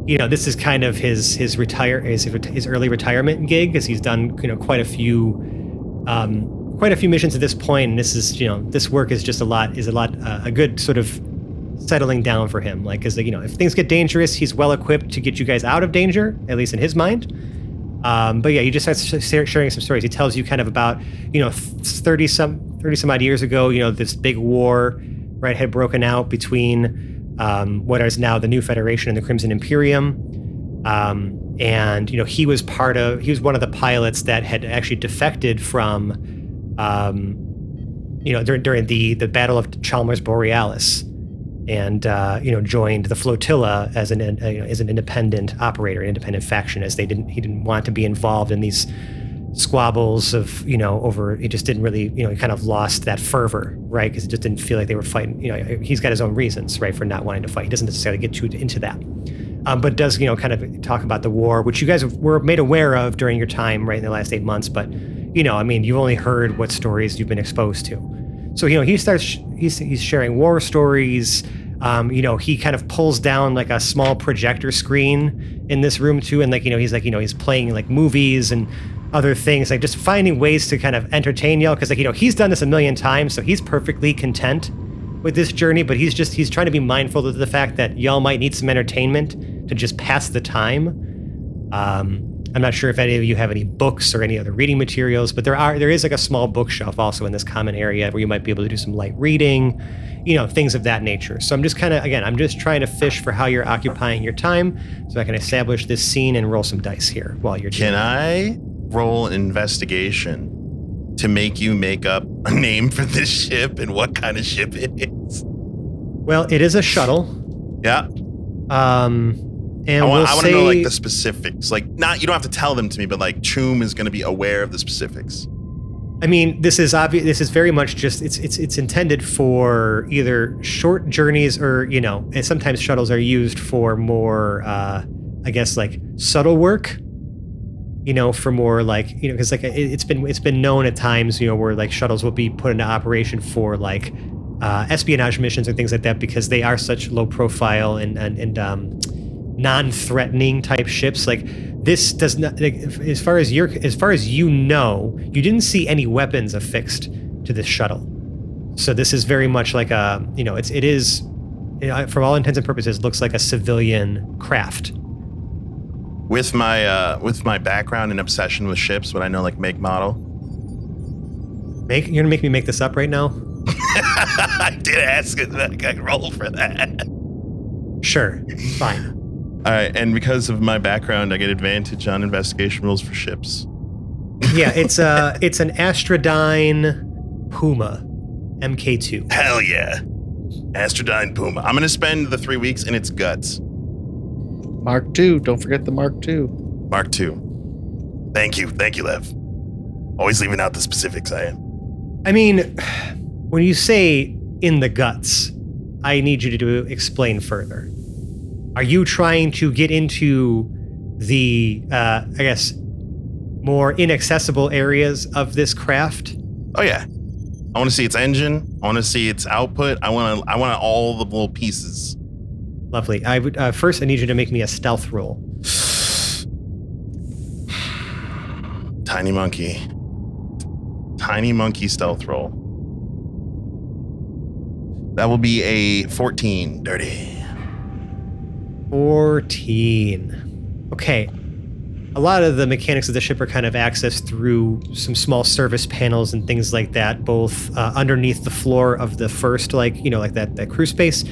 you know this is kind of his his retire his, his early retirement gig, because he's done you know quite a few um, quite a few missions at this point, and this is you know this work is just a lot is a lot uh, a good sort of settling down for him. Like, because you know, if things get dangerous, he's well equipped to get you guys out of danger, at least in his mind. Um, but yeah, he just starts sharing some stories. He tells you kind of about, you know, thirty some thirty some odd years ago, you know, this big war, right, had broken out between um, what is now the New Federation and the Crimson Imperium. Um, and you know, he was part of. He was one of the pilots that had actually defected from, um, you know, during, during the the Battle of Chalmers Borealis and uh, you know joined the flotilla as an you know, as an independent operator, an independent faction, as they didn't he didn't want to be involved in these squabbles of you know over he just didn't really you know he kind of lost that fervor right? Because it just didn't feel like they were fighting you know he's got his own reasons right for not wanting to fight. He doesn't necessarily get too into that. Um, but does you know kind of talk about the war which you guys were made aware of during your time right in the last eight months. But you know i mean you've only heard what stories you've been exposed to. So you know he starts he's, he's sharing war stories. Um, you know he kind of pulls down like a small projector screen in this room too. And like you know he's like you know he's playing like movies and other things like just finding ways to kind of entertain y'all because like you know he's done this a million times so he's perfectly content with this journey but he's just he's trying to be mindful of the fact that y'all might need some entertainment to just pass the time um, I'm not sure if any of you have any books or any other reading materials, but there are there is like a small bookshelf also in this common area where you might be able to do some light reading, you know, things of that nature. So I'm just kind of again, I'm just trying to fish for how you're occupying your time so I can establish this scene and roll some dice here while you're Can I roll an investigation to make you make up a name for this ship and what kind of ship it is? Well, it is a shuttle. Yeah. Um and I we'll want, I want to say know like the specifics. Like, not you don't have to tell them to me, but like Choom is going to be aware of the specifics. I mean, this is obvious. This is very much just it's it's it's intended for either short journeys or you know, and sometimes shuttles are used for more, uh, I guess, like subtle work. You know, for more like you know, because like it, it's been it's been known at times, you know, where like shuttles will be put into operation for like uh, espionage missions and things like that because they are such low profile and and and um, non-threatening type ships. Like this does not like, as far as you're as far as you know you didn't see any weapons affixed to this shuttle. So this is very much like a you know it's it is for all intents and purposes looks like a civilian craft With my uh, with my background and obsession with ships, would I know like make model? make you're gonna make me make this up right now I did ask it. I could roll for that. sure fine All right, and because of my background, I get advantage on investigation rules for ships. yeah it's a it's an astrodyne puma mk2 Hell yeah, Astrodyne Puma. I'm gonna spend the three weeks in its guts. Mark two. Don't forget the Mark two. Mark two. Thank you, thank you, Lev. Always leaving out the specifics. I am. I mean, when you say in the guts, I need you to do, explain further. Are you trying to get into the, uh, I guess, more inaccessible areas of this craft? Oh yeah. I want to see its engine. I want to see its output. I want to. I want all the little pieces. Lovely. I would uh, first. I need you to make me a stealth roll. Tiny monkey. Tiny monkey stealth roll. That will be a 14. Dirty. 14. Okay. A lot of the mechanics of the ship are kind of accessed through some small service panels and things like that, both uh, underneath the floor of the first, like, you know, like that, that crew space,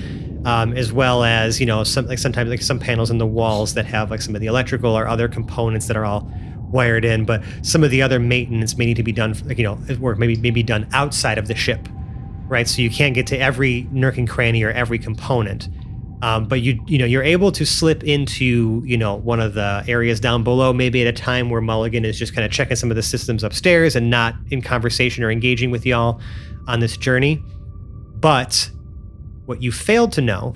um, as well as, you know, some, like sometimes like some panels in the walls that have like some of the electrical or other components that are all wired in. But some of the other maintenance may need to be done, like, you know, work maybe, maybe done outside of the ship, right? So you can't get to every nook and cranny or every component. Um, but you you know you're able to slip into you know one of the areas down below maybe at a time where Mulligan is just kind of checking some of the systems upstairs and not in conversation or engaging with y'all on this journey. But what you failed to know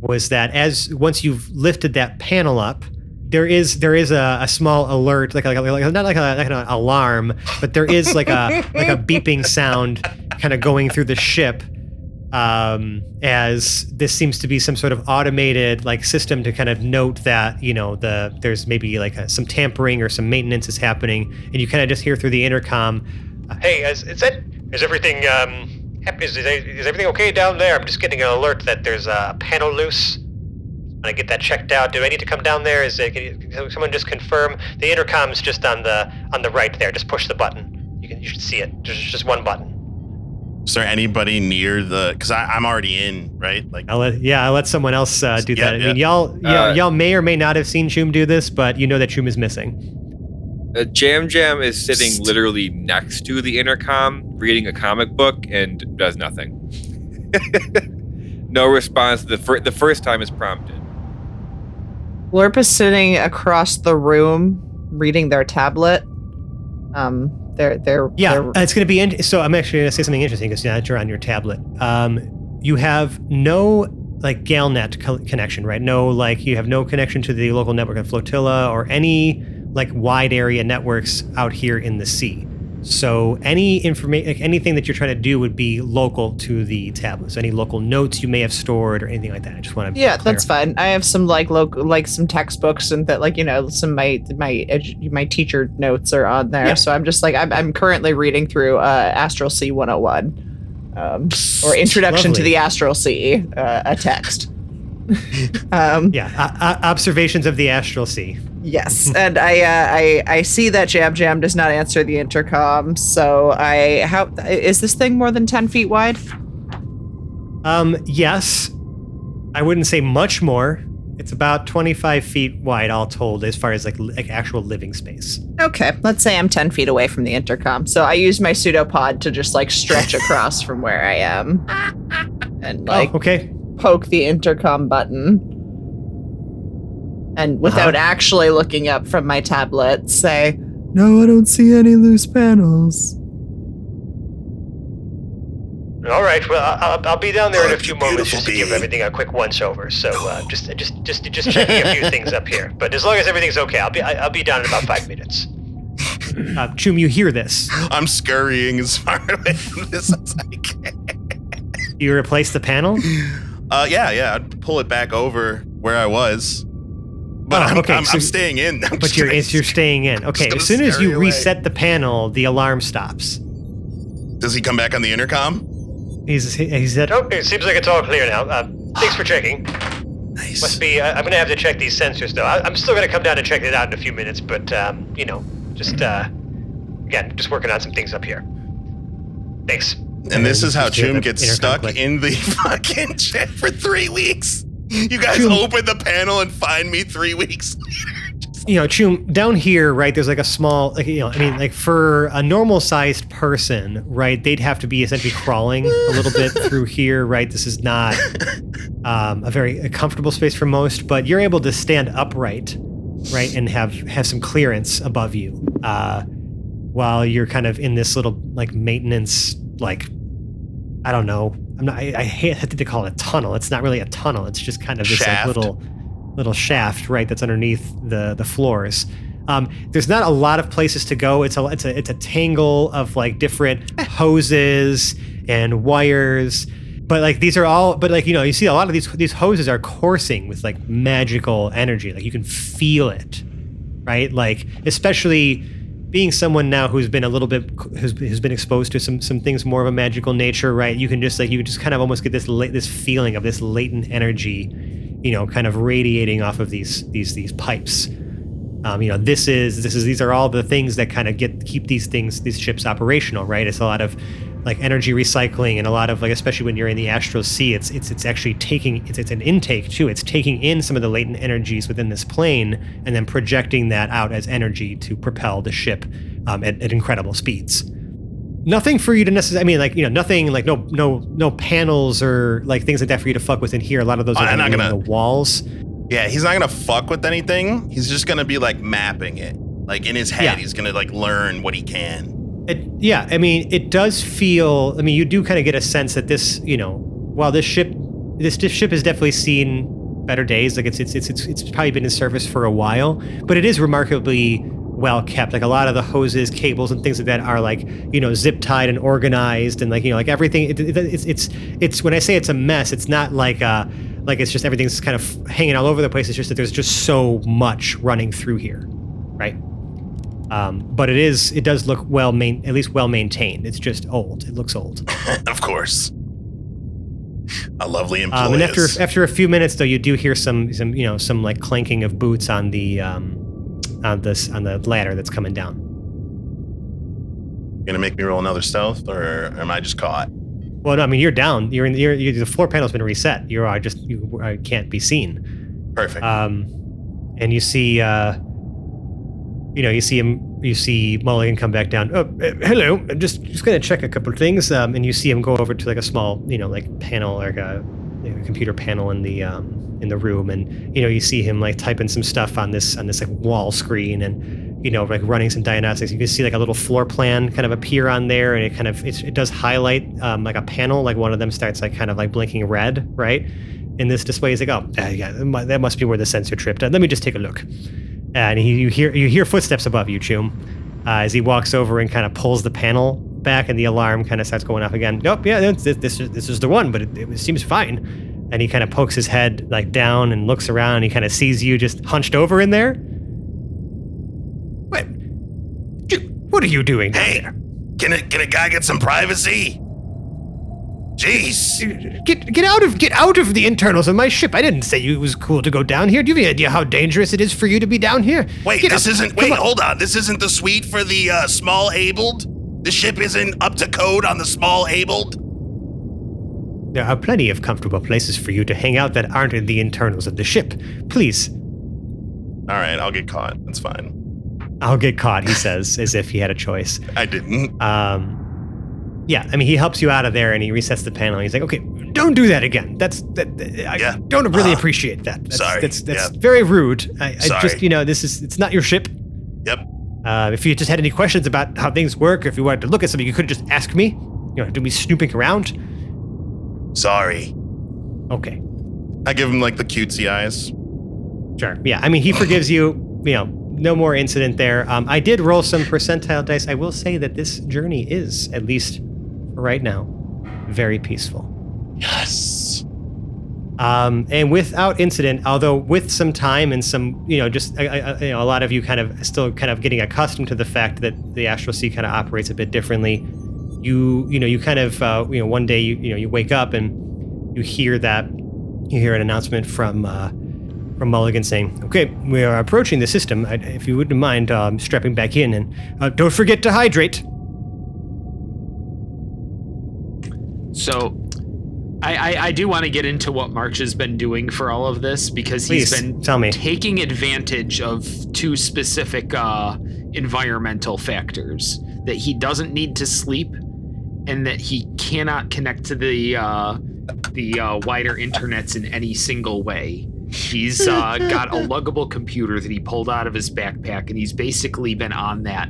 was that as once you've lifted that panel up, there is there is a, a small alert like, like, like not like, a, like an alarm, but there is like a like a beeping sound kind of going through the ship um, as this seems to be some sort of automated like system to kind of note that you know the there's maybe like a, some tampering or some maintenance is happening, and you kind of just hear through the intercom, uh, "Hey, is, is that is everything um hap- is, is is everything okay down there? I'm just getting an alert that there's a panel loose. When I get that checked out. Do I need to come down there? Is it, can, you, can someone just confirm the intercom's just on the on the right there? Just push the button. You can you should see it. Just just one button." Is there anybody near the? Because I'm already in, right? Like, I'll let yeah, I'll let someone else uh, do Yeah, that. I yeah. mean, y'all, y'all, Uh, y'all may or may not have seen Choom do this, but you know that Choom is missing. Uh, Jam Jam is sitting literally next to the intercom, reading a comic book, and does nothing. no response. The, fir- the first time is prompted. Glorp is sitting across the room reading their tablet. Um, they're they're Yeah, they're- uh, it's going to be. In- so I'm actually going to say something interesting because now that you're on your tablet, um, you have no like Galnet co- connection, right? No, like you have no connection to the local network of Flotilla or any like wide area networks out here in the sea. So any information, like anything that you're trying to do would be local to the tablet. So any local notes you may have stored or anything like that. I just want to yeah, that's fine. I have some like local like some textbooks and that like you know some my my edu- my teacher notes are on there. Yeah. So I'm just like I'm I'm currently reading through uh, Astral Sea 101, um, or Introduction to the Astral Sea, uh, a text. um, Yeah, o- o- observations of the astral sea. Yes, and I, uh, I I see that Jam Jam does not answer the intercom. So I how is this thing more than ten feet wide? Um, yes. I wouldn't say much more. It's about 25 feet wide, all told, as far as like, like actual living space. Okay, let's say I'm ten feet away from the intercom. So I use my pseudopod to just like stretch across from where I am, and like oh, okay. poke the intercom button. And without actually looking up from my tablet, say, No, I don't see any loose panels. All right. Well, I- I'll, I'll be down there in a Oh, few moments just to beautiful give everything a quick once over. So uh, just, just, just, just checking a few things up here. But as long as everything's okay, I'll be, I- I'll be down in about five minutes. Uh, Choom, you hear this. I'm scurrying as far away from this as I can. You replace the panel? Uh, yeah, yeah. I'd pull it back over where I was. But Oh, I'm, okay, I'm, so- I'm staying in. I'm But you're, gonna- you're staying in. Okay, as soon as you away. reset the panel, the alarm stops. Does he come back on the intercom? He's, he said, Oh, it seems like it's all clear now. Uh, thanks for checking. Nice. Must be. I, I'm gonna have to check these sensors though. I, I'm still gonna come down and check it out in a few minutes. But um, you know, just uh, again, just working on some things up here. Thanks. And this is how Just Choom gets stuck click. in the fucking shit for three weeks. You guys Choom- open the panel and find me three weeks later. you know, Choom, down here, right, there's like a small, like, you know, I mean, like for a normal sized person, right, they'd have to be essentially crawling a little bit through here, right? This is not um, a very comfortable space for most, but you're able to stand upright, right, and have have some clearance above you uh, while you're kind of in this little like maintenance, like, I don't know. I'm not, I, I hate to call it a tunnel. It's not really a tunnel. It's just kind of this like little little shaft, right, that's underneath the the floors. Um, there's not a lot of places to go. It's a it's a it's a tangle of like different hoses and wires. But like these are all but like you know, you see a lot of these these hoses are coursing with like magical energy. Like you can feel it. Right? Like especially being someone now who's been a little bit who's, who's been exposed to some some things more of a magical nature, right? You can just like you just kind of almost get this la- this feeling of this latent energy, you know, kind of radiating off of these these these pipes. Um, you know, this is this is these are all the things that kind of get keep these things these ships operational, right? It's a lot of like energy recycling and a lot of like especially when you're in the astral sea, it's it's it's actually taking it's it's an intake too. It's taking in some of the latent energies within this plane and then projecting that out as energy to propel the ship um, at, at incredible speeds nothing for you to necessarily. I mean, like you know, nothing like no no no panels or like things like that for you to fuck with in here. A lot of those are I'm not on gonna- the walls. Yeah, he's not gonna fuck with anything. He's just gonna be like mapping it. Like in his head, Yeah. he's gonna like learn what he can. It, yeah, I mean, it does feel. I mean, you do kind of get a sense that this, you know, while this ship, this di- ship has definitely seen better days. Like it's it's it's it's, it's probably been in service for a while, but it is remarkably well kept. Like a lot of the hoses, cables, and things like that are like you know zip tied and organized, and like you know like everything. It, it, it's it's it's when I say it's a mess, it's not like uh like it's just everything's kind of hanging all over the place. It's just that there's just so much running through here, right? Um, but it is it does look well main at least well maintained. It's just old. It looks old. of course. A lovely employee. Um, and after after a few minutes though, you do hear some some you know some like clanking of boots on the um, on this on the ladder that's coming down. You gonna make me roll another stealth, or am I just caught? Well, no, I mean you're down. You're in. You're, you the floor panel's been reset. You are just you uh, can't be seen. Perfect. Um, and you see, uh, you know, you see him. You see Mulligan come back down. Oh, uh, hello. I'm just just gonna check a couple things. Um, and you see him go over to like a small, you know, like panel, like a, like a computer panel in the um in the room, and you know, you see him like typing some stuff on this on this like wall screen, and you know, like running some diagnostics. You can see like a little floor plan kind of appear on there, and it kind of it does highlight um, like a panel. Like one of them starts like kind of like blinking red, right? in this display. He's like, oh, yeah, that must be where the sensor tripped. Let me just take a look. And he, you hear you hear footsteps above you, Choom, uh, as he walks over and kind of pulls the panel back, and the alarm kind of starts going off again. Nope, yeah, this this, this, is- this is the one, but it, it seems fine. And he kind of pokes his head like down and looks around. And he kind of sees you just hunched over in there. What? What are you doing hey, there? can a can a guy get some privacy? Jeez. Get get out of get out of the internals of my ship. I didn't say it was cool to go down here. Do you have any idea how dangerous it is for you to be down here? Wait, Get this up. isn't. Come Wait, on. hold on. This isn't the suite for the uh, small abled. The ship isn't up to code on the small abled. There are plenty of comfortable places for you to hang out that aren't in the internals of the ship. Please, All right, I'll get caught. That's fine. I'll get caught. He says, as if he had a choice. I didn't. Um, yeah, I mean, he helps you out of there and he resets the panel. He's like, okay, don't do that again. That's that. that- I Yeah. don't really Uh, appreciate that. That's, sorry. That's that's Yeah. very rude. I, I just, you know, this is it's not your ship. Yep. Uh, if you just had any questions about how things work, or if you wanted to look at something, you could just ask me. You know, do me snooping around. Sorry. Okay, I give him like the cutesy eyes. sure. Yeah, I mean, he forgives you. You know, no more incident there. Um, I did roll some percentile dice. I will say that this journey is, at least right now, very peaceful. Yes. Um, and without incident, although with some time and some, you know, just uh, uh, you know, a lot of you kind of still kind of getting accustomed to the fact that the astral sea kind of operates a bit differently. You, you know, you kind of, uh, you know, one day you, you know, you wake up and you hear that, you hear an announcement from uh, from Mulligan saying, "Okay, we are approaching the system. I, if you wouldn't mind um, strapping back in, and uh, don't forget to hydrate." So, I, I, I do want to get into what March has been doing for all of this because he's been tell me. taking advantage of two specific uh, environmental factors that he doesn't need to sleep and that he cannot connect to the uh, the uh, wider internets in any single way. He's uh, got a luggable computer that he pulled out of his backpack, and he's basically been on that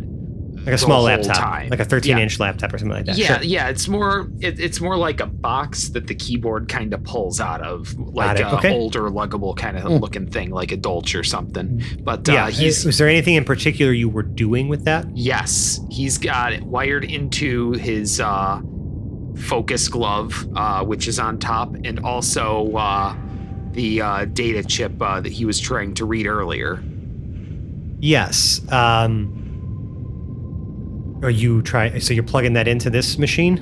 Like a small laptop, time. like a 13 Yeah. inch laptop or something like that. Yeah, Sure. yeah. It's more it, it's more like a box that the keyboard kind of pulls out of, like it, a okay. older luggable kind of looking thing, like a Dolce or something. But uh, Yeah. he's was there anything in particular you were doing with that? yes, he's got it wired into his uh, focus glove, uh, which is on top, and also uh, the uh, data chip uh, that he was trying to read earlier. Yes. Um, are you trying? So you're plugging that into this machine?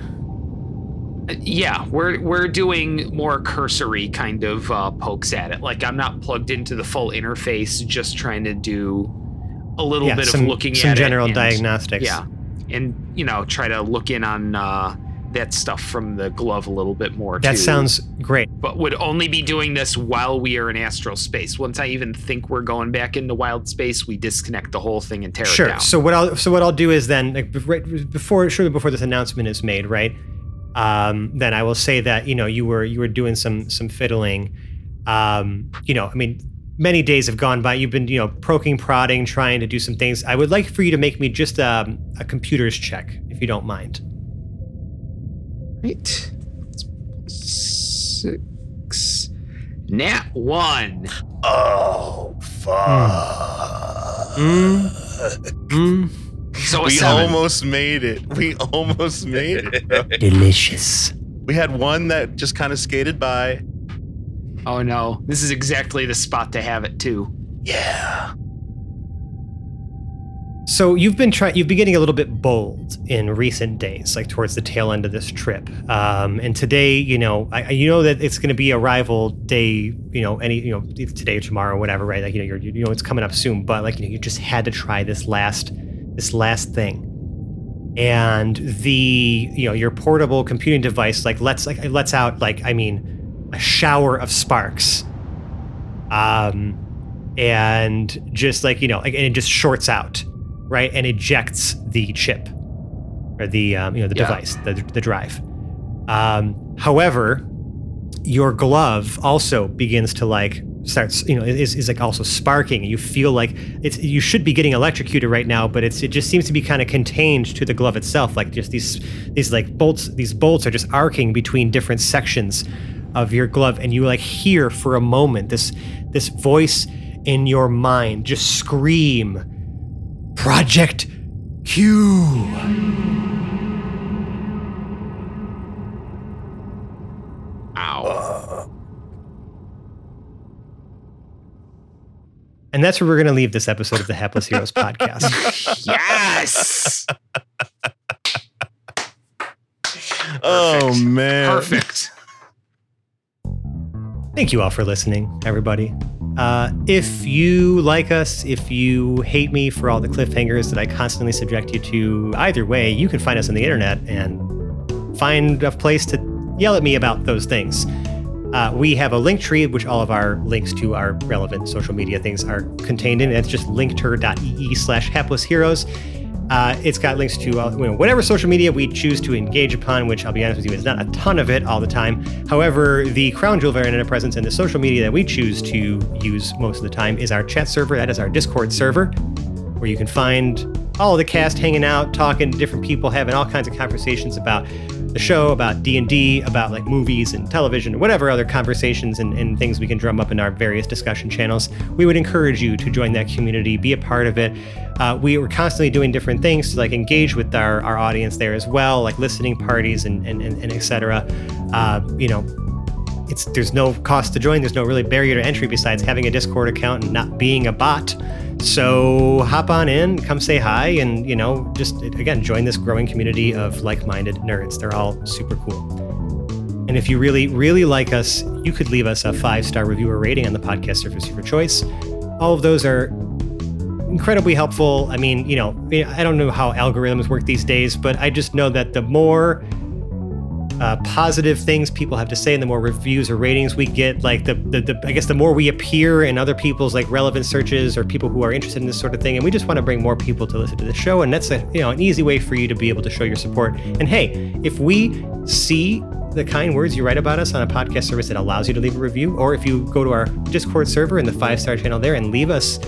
Uh, Yeah, we're we're doing more cursory kind of uh, pokes at it. Like I'm not plugged into the full interface, just trying to do a little Yeah, bit some- of looking some at general it. and- diagnostics. Yeah, and you know, try to look in on uh, that stuff from the glove a little bit more. That too. sounds great. But would only be doing this while we are in astral space. Once I even think we're going back into wild space, we disconnect the whole thing and tear it down. Sure. So what I'll so what I'll do is then like right before surely before this announcement is made, right? Um, then I will say that you know you were you were doing some some fiddling. Um, you know, I mean, many days have gone by. You've been you know poking, prodding, trying to do some things. I would like for you to make me just um, a computer's check, if you don't mind. Right. Six. Nat one. Oh fuck. Mm. Mm. So we seven. almost made it. We almost made it. bro. Delicious. we had one that just kind of skated by. Oh no, this is exactly the spot to have it too. Yeah. So you've been trying, you've been getting a little bit bold in recent days, like towards the tail end of this trip. Um, and today, you know, I, you know that it's going to be arrival day, you know, any, you know, today or tomorrow or whatever, right? Like, you know, you're, you know, it's coming up soon, but like, you know, you just had to try this last, this last thing. And the, you know, your portable computing device, like, lets, like, lets out, like, I mean, a shower of sparks. Um, and just like, you know, and it just shorts out right, and ejects the chip or the um, you know the Yeah. device, the the drive. Um, however, your glove also begins to like starts you know is, is like also sparking you feel like it's you should be getting electrocuted right now but it's it just seems to be kind of contained to the glove itself like just these these like bolts these bolts are just arcing between different sections of your glove and you like hear for a moment this this voice in your mind just scream project q Ow. and that's where we're going to leave this episode of the hapless heroes podcast yes. Oh man. Perfect. Thank you all for listening, everybody. Uh, if you like us, if you hate me for all the cliffhangers that I constantly subject you to, either way, you can find us on the internet and find a place to yell at me about those things. Uh, we have a link tree, which all of our links to our relevant social media things are contained in. It's just linktr.ee slash hapless heroes. Uh, it's got links to uh, you know, whatever social media we choose to engage upon, which I'll be honest with you, is not a ton of it all the time. However, the crown jewel of our internet presence and the social media that we choose to use most of the time is our chat server. That is our Discord server, where you can find all the cast hanging out, talking to different people, having all kinds of conversations about the show, about D&D, about like movies and television, whatever other conversations and, and things we can drum up in our various discussion channels. We would encourage you to join that community, be a part of it. Uh, we were constantly doing different things to like engage with our, our audience there as well, like listening parties and, and, and, and et cetera. Uh, you know, it's there's no cost to join. There's no really barrier to entry besides having a Discord account and not being a bot. So hop on in, come say hi, and you know, just again join this growing community of like-minded nerds. They're all super cool. And if you really, really like us, you could leave us a five-star review or rating on the podcast service of your choice. All of those are incredibly helpful. I mean, you know, I don't know how algorithms work these days, but I just know that the more uh, positive things people have to say and the more reviews or ratings we get like the, the, the i guess the more we appear in other people's like relevant searches or people who are interested in this sort of thing and we just want to bring more people to listen to the show and that's a you know an easy way for you to be able to show your support. And hey if we see the kind words you write about us on a podcast service that allows you to leave a review or if you go to our discord server in the five star channel there and leave us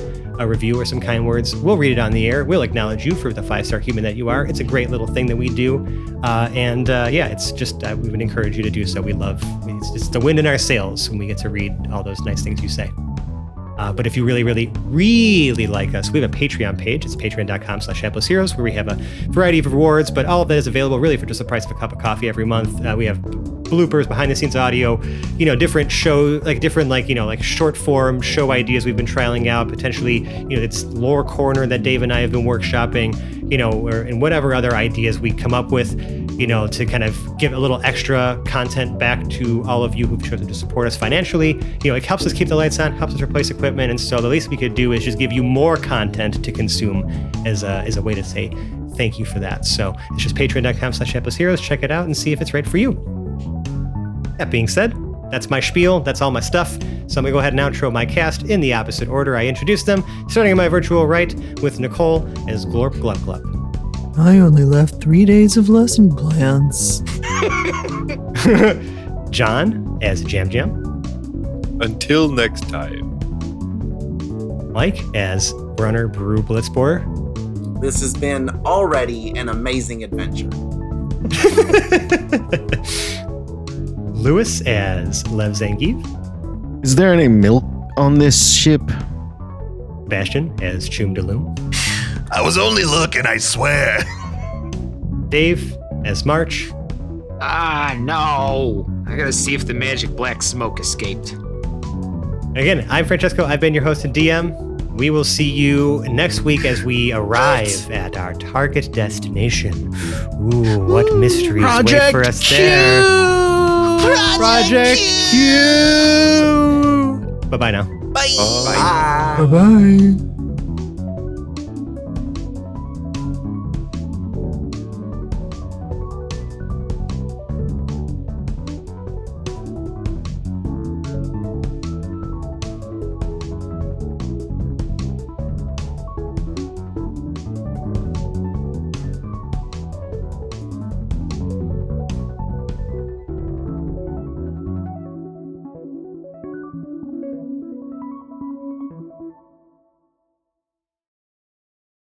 a review or some kind words, we'll read it on the air. We'll acknowledge you for the five star human that you are. It's a great little thing that we do. Uh, and uh, yeah, it's just, uh, we would encourage you to do so. We love, it's, it's the wind in our sails when we get to read all those nice things you say. Uh, but if you really, really, really like us, we have a Patreon page. It's patreon.com slash hapless heroes, where we have a variety of rewards, but all of that is available really for just the price of a cup of coffee every month. Uh, we have bloopers, behind the scenes audio, you know, different show, like different, like, you know, like short form show ideas we've been trialing out, potentially, you know, it's lore corner that Dave and I have been workshopping, you know, or, and whatever other ideas we come up with, you know, to kind of give a little extra content back to all of you who've chosen to support us financially. You know, it helps us keep the lights on, helps us replace equipment. And so the least we could do is just give you more content to consume as a, as a way to say thank you for that. So it's just patreon.com slash heroes. Check it out and see if it's right for you. That being said, that's my spiel. That's all my stuff. So I'm going to go ahead and outro my cast in the opposite order I introduced them, starting in my virtual right with Nicole as Glorp Glub Glub. I only left three days of lesson plans. John as Jam Jam. Until next time. Mike as Runner Brew Blitzborer. This has been already an amazing adventure. Lewis as Lev Zangief. Is there any milk on this ship? Bastion as Choom Daloom. I was only looking, I swear. Dave as March. Ah, no. I gotta see if the magic black smoke escaped. Again, I'm Francesco. I've been your host and DM. We will see you next week as we arrive at our target destination. Ooh, what mysteries wait for us there? Project Q. Bye bye now. Bye. Bye. Bye bye.